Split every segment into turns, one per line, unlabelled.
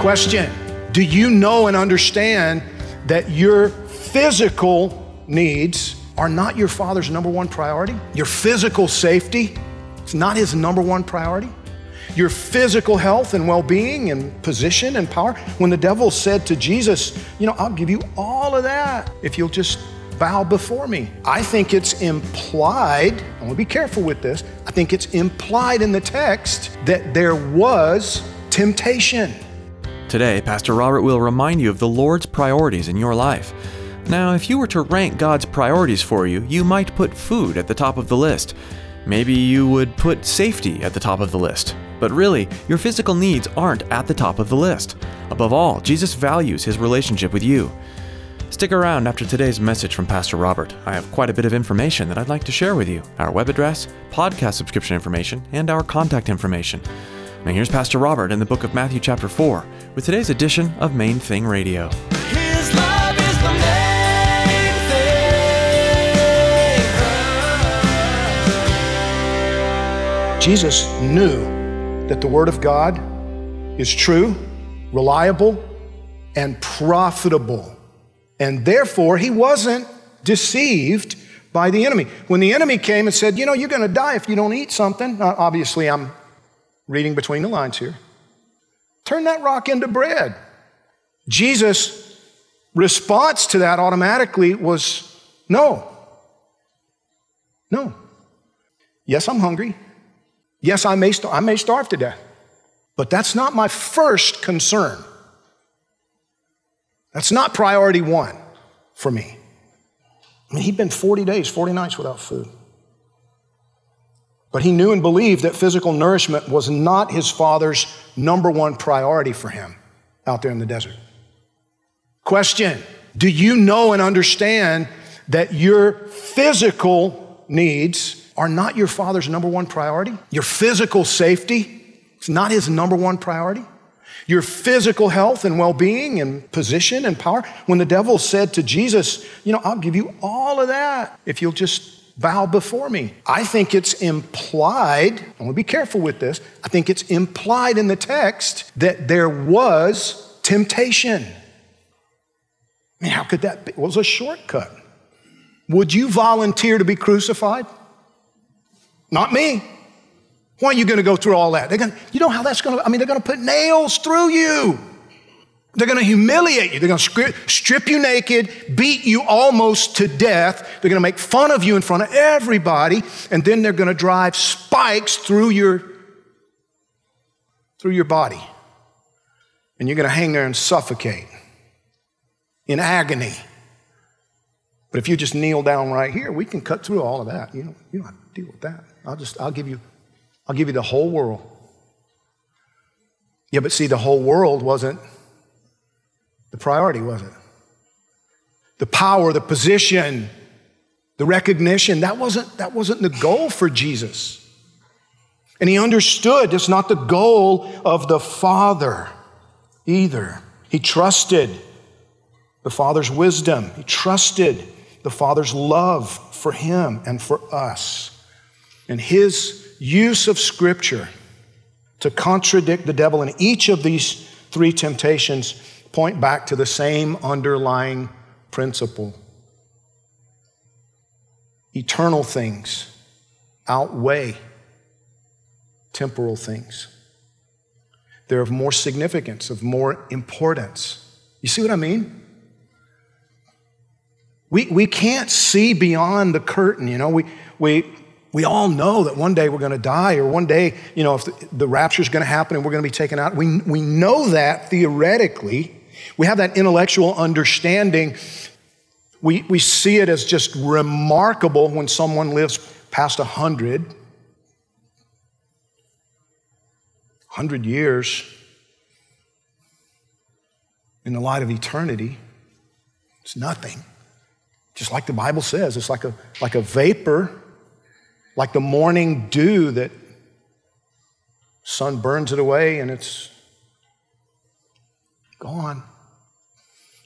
Question Do you know and understand that your physical needs are not your father's number one priority? Your physical safety is not his number one priority? Your physical health and well being and position and power? When the devil said to Jesus, You know, I'll give you all of that if you'll just bow before me. I think it's implied, I want to be careful with this, I think it's implied in the text that there was temptation.
Today, Pastor Robert will remind you of the Lord's priorities in your life. Now, if you were to rank God's priorities for you, you might put food at the top of the list. Maybe you would put safety at the top of the list. But really, your physical needs aren't at the top of the list. Above all, Jesus values his relationship with you. Stick around after today's message from Pastor Robert. I have quite a bit of information that I'd like to share with you our web address, podcast subscription information, and our contact information. Now, here's Pastor Robert in the book of Matthew, chapter 4, with today's edition of Main Thing Radio.
His love is the main thing.
Jesus knew that the Word of God is true, reliable, and profitable. And therefore, he wasn't deceived by the enemy. When the enemy came and said, You know, you're going to die if you don't eat something, now, obviously, I'm reading between the lines here. Turn that rock into bread. Jesus' response to that automatically was no. No. Yes, I'm hungry. Yes, I may, st- I may starve to death. But that's not my first concern. That's not priority one for me. I mean, he'd been 40 days, 40 nights without food. But he knew and believed that physical nourishment was not his father's number one priority for him out there in the desert. Question Do you know and understand that your physical needs are not your father's number one priority? Your physical safety is not his number one priority? Your physical health and well being and position and power? When the devil said to Jesus, You know, I'll give you all of that if you'll just bow before me. I think it's implied, I want to be careful with this, I think it's implied in the text that there was temptation. I mean, how could that be? It was a shortcut. Would you volunteer to be crucified? Not me. Why are you going to go through all that? They're going to, you know how that's going to, I mean, they're going to put nails through you. They're going to humiliate you. They're going to strip, you naked, beat you almost to death. They're going to make fun of you in front of everybody, and then they're going to drive spikes through your through your body. And you're going to hang there and suffocate in agony. But if you just kneel down right here, we can cut through all of that. You don't, you don't have to deal with that. I'll just I'll give you I'll give you the whole world. Yeah, but see, the whole world wasn't priority, was it? The power, the position, the recognition, that wasn't, that wasn't the goal for Jesus. And he understood it's not the goal of the Father either. He trusted the Father's wisdom, he trusted the Father's love for him and for us. And his use of Scripture to contradict the devil in each of these three temptations point back to the same underlying principle. Eternal things outweigh temporal things. They're of more significance, of more importance. You see what I mean? We, we can't see beyond the curtain, you know. We, we, we all know that one day we're going to die, or one day, you know, if the, the rapture is going to happen and we're going to be taken out. We, we know that theoretically. We have that intellectual understanding. We, we see it as just remarkable when someone lives past 100, 100 years in the light of eternity. It's nothing. Just like the Bible says, it's like a, like a vapor, like the morning dew that sun burns it away and it's gone.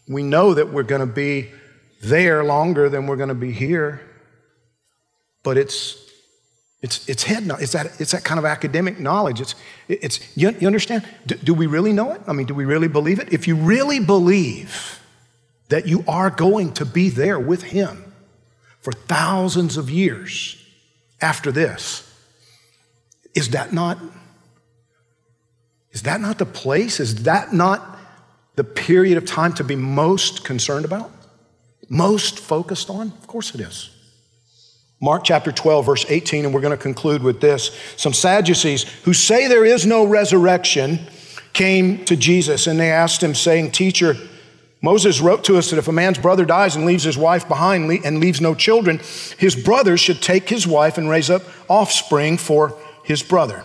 We know that we're going to be there longer than we're going to be here, but it's it's, it's head knowledge. It's that, it's that kind of academic knowledge. It's, it's, you, you understand? Do, do we really know it? I mean, do we really believe it? If you really believe that you are going to be there with Him for thousands of years after this, is that not, is that not the place? Is that not the period of time to be most concerned about? Most focused on? Of course it is. Mark chapter 12, verse 18, and we're going to conclude with this. Some Sadducees who say there is no resurrection came to Jesus and they asked him, saying, Teacher, Moses wrote to us that if a man's brother dies and leaves his wife behind and leaves no children, his brother should take his wife and raise up offspring for his brother.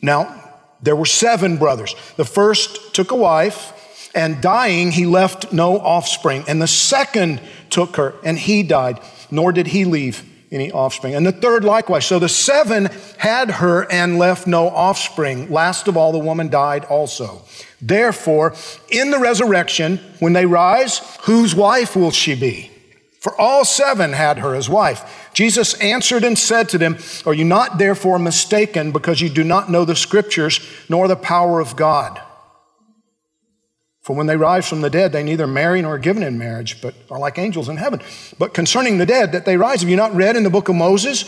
Now, there were seven brothers. The first took a wife, and dying, he left no offspring. And the second took her, and he died, nor did he leave any offspring. And the third likewise. So the seven had her and left no offspring. Last of all, the woman died also. Therefore, in the resurrection, when they rise, whose wife will she be? For all seven had her as wife. Jesus answered and said to them, Are you not therefore mistaken because you do not know the scriptures nor the power of God? For when they rise from the dead, they neither marry nor are given in marriage, but are like angels in heaven. But concerning the dead, that they rise, have you not read in the book of Moses,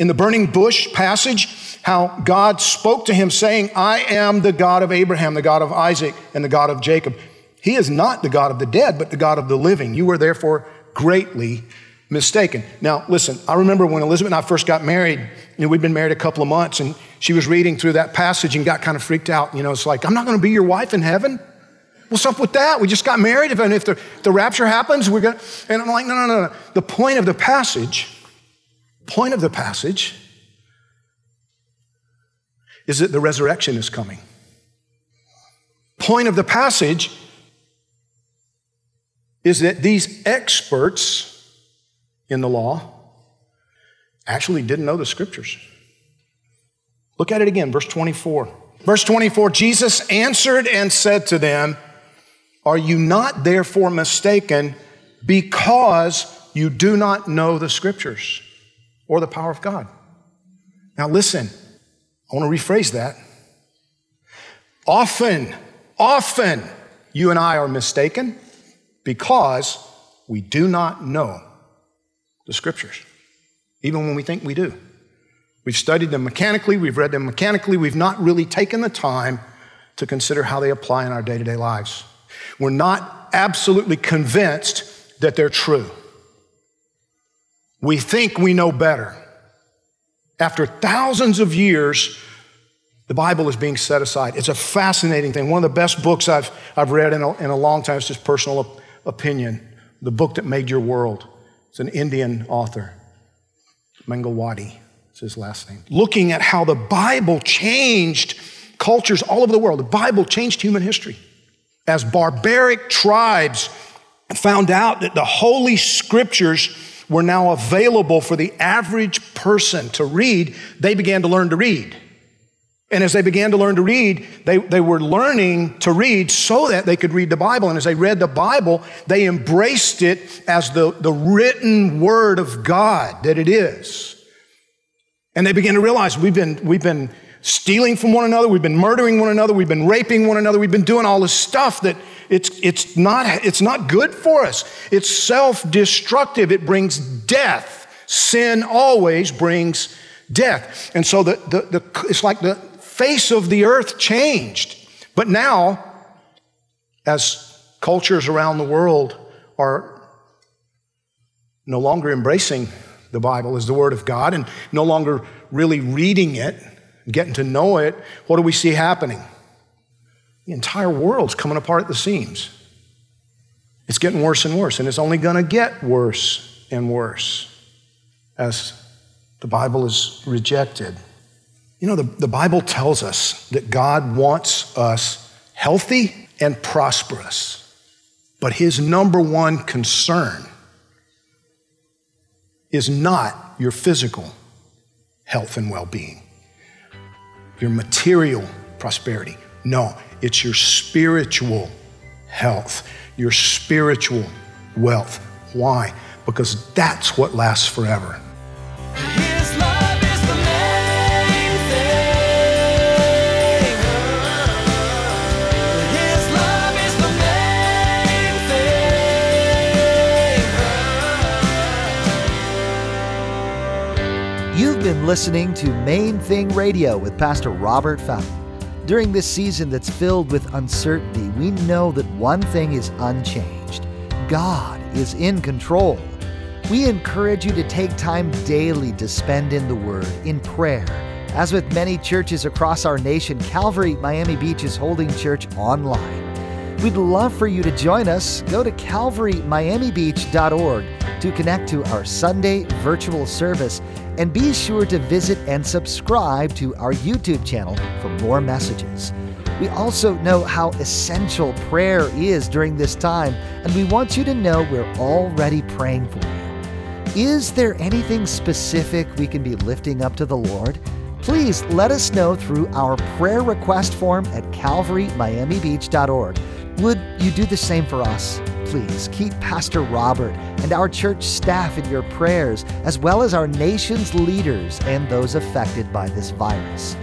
in the burning bush passage, how God spoke to him, saying, I am the God of Abraham, the God of Isaac, and the God of Jacob. He is not the God of the dead, but the God of the living. You were therefore greatly mistaken. Now, listen, I remember when Elizabeth and I first got married, you know, we'd been married a couple of months, and she was reading through that passage and got kind of freaked out. You know, it's like, I'm not going to be your wife in heaven. What's up with that? We just got married. If, if the, the rapture happens, we're going to. And I'm like, no, no, no, no. The point of the passage, point of the passage is that the resurrection is coming. Point of the passage is that these experts in the law actually didn't know the scriptures. Look at it again, verse 24. Verse 24 Jesus answered and said to them, are you not therefore mistaken because you do not know the scriptures or the power of God? Now, listen, I want to rephrase that. Often, often, you and I are mistaken because we do not know the scriptures, even when we think we do. We've studied them mechanically, we've read them mechanically, we've not really taken the time to consider how they apply in our day to day lives. We're not absolutely convinced that they're true. We think we know better. After thousands of years, the Bible is being set aside. It's a fascinating thing. One of the best books I've, I've read in a, in a long time, it's just personal op- opinion. The book that made your world. It's an Indian author, Mangalwadi. It's his last name. Looking at how the Bible changed cultures all over the world. The Bible changed human history as barbaric tribes found out that the Holy Scriptures were now available for the average person to read, they began to learn to read. And as they began to learn to read, they, they were learning to read so that they could read the Bible. And as they read the Bible, they embraced it as the, the written word of God that it is. And they began to realize we've been, we've been stealing from one another, we've been murdering one another, we've been raping one another, we've been doing all this stuff that it's, it's, not, it's not good for us. It's self destructive, it brings death. Sin always brings death. And so the, the, the, it's like the face of the earth changed. But now, as cultures around the world are no longer embracing the Bible as the Word of God and no longer really reading it, getting to know it, what do we see happening? The entire world's coming apart at the seams. It's getting worse and worse, and it's only going to get worse and worse as the Bible is rejected. You know, the, the Bible tells us that God wants us healthy and prosperous, but his number one concern is not your physical health and well being, your material prosperity. No, it's your spiritual health, your spiritual wealth. Why? Because that's what lasts forever.
Been listening to Main Thing Radio with Pastor Robert Fountain. During this season that's filled with uncertainty, we know that one thing is unchanged God is in control. We encourage you to take time daily to spend in the Word, in prayer. As with many churches across our nation, Calvary Miami Beach is holding church online. We'd love for you to join us. Go to calvarymiamibeach.org to connect to our Sunday virtual service and be sure to visit and subscribe to our YouTube channel for more messages. We also know how essential prayer is during this time, and we want you to know we're already praying for you. Is there anything specific we can be lifting up to the Lord? Please let us know through our prayer request form at calvarymiamibeach.org. Would you do the same for us? Please keep Pastor Robert and our church staff in your prayers, as well as our nation's leaders and those affected by this virus.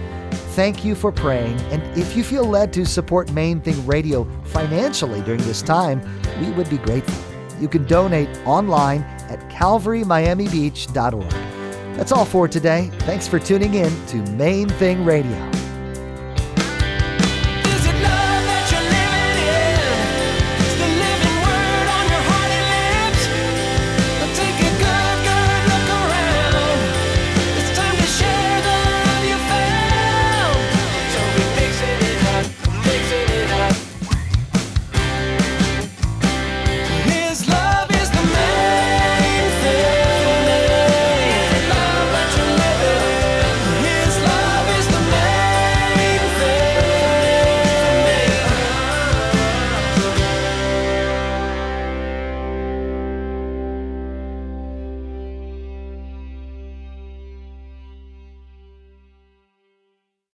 Thank you for praying, and if you feel led to support Main Thing Radio financially during this time, we would be grateful. You can donate online at calvarymiamibeach.org. That's all for today. Thanks for tuning in to Main Thing Radio.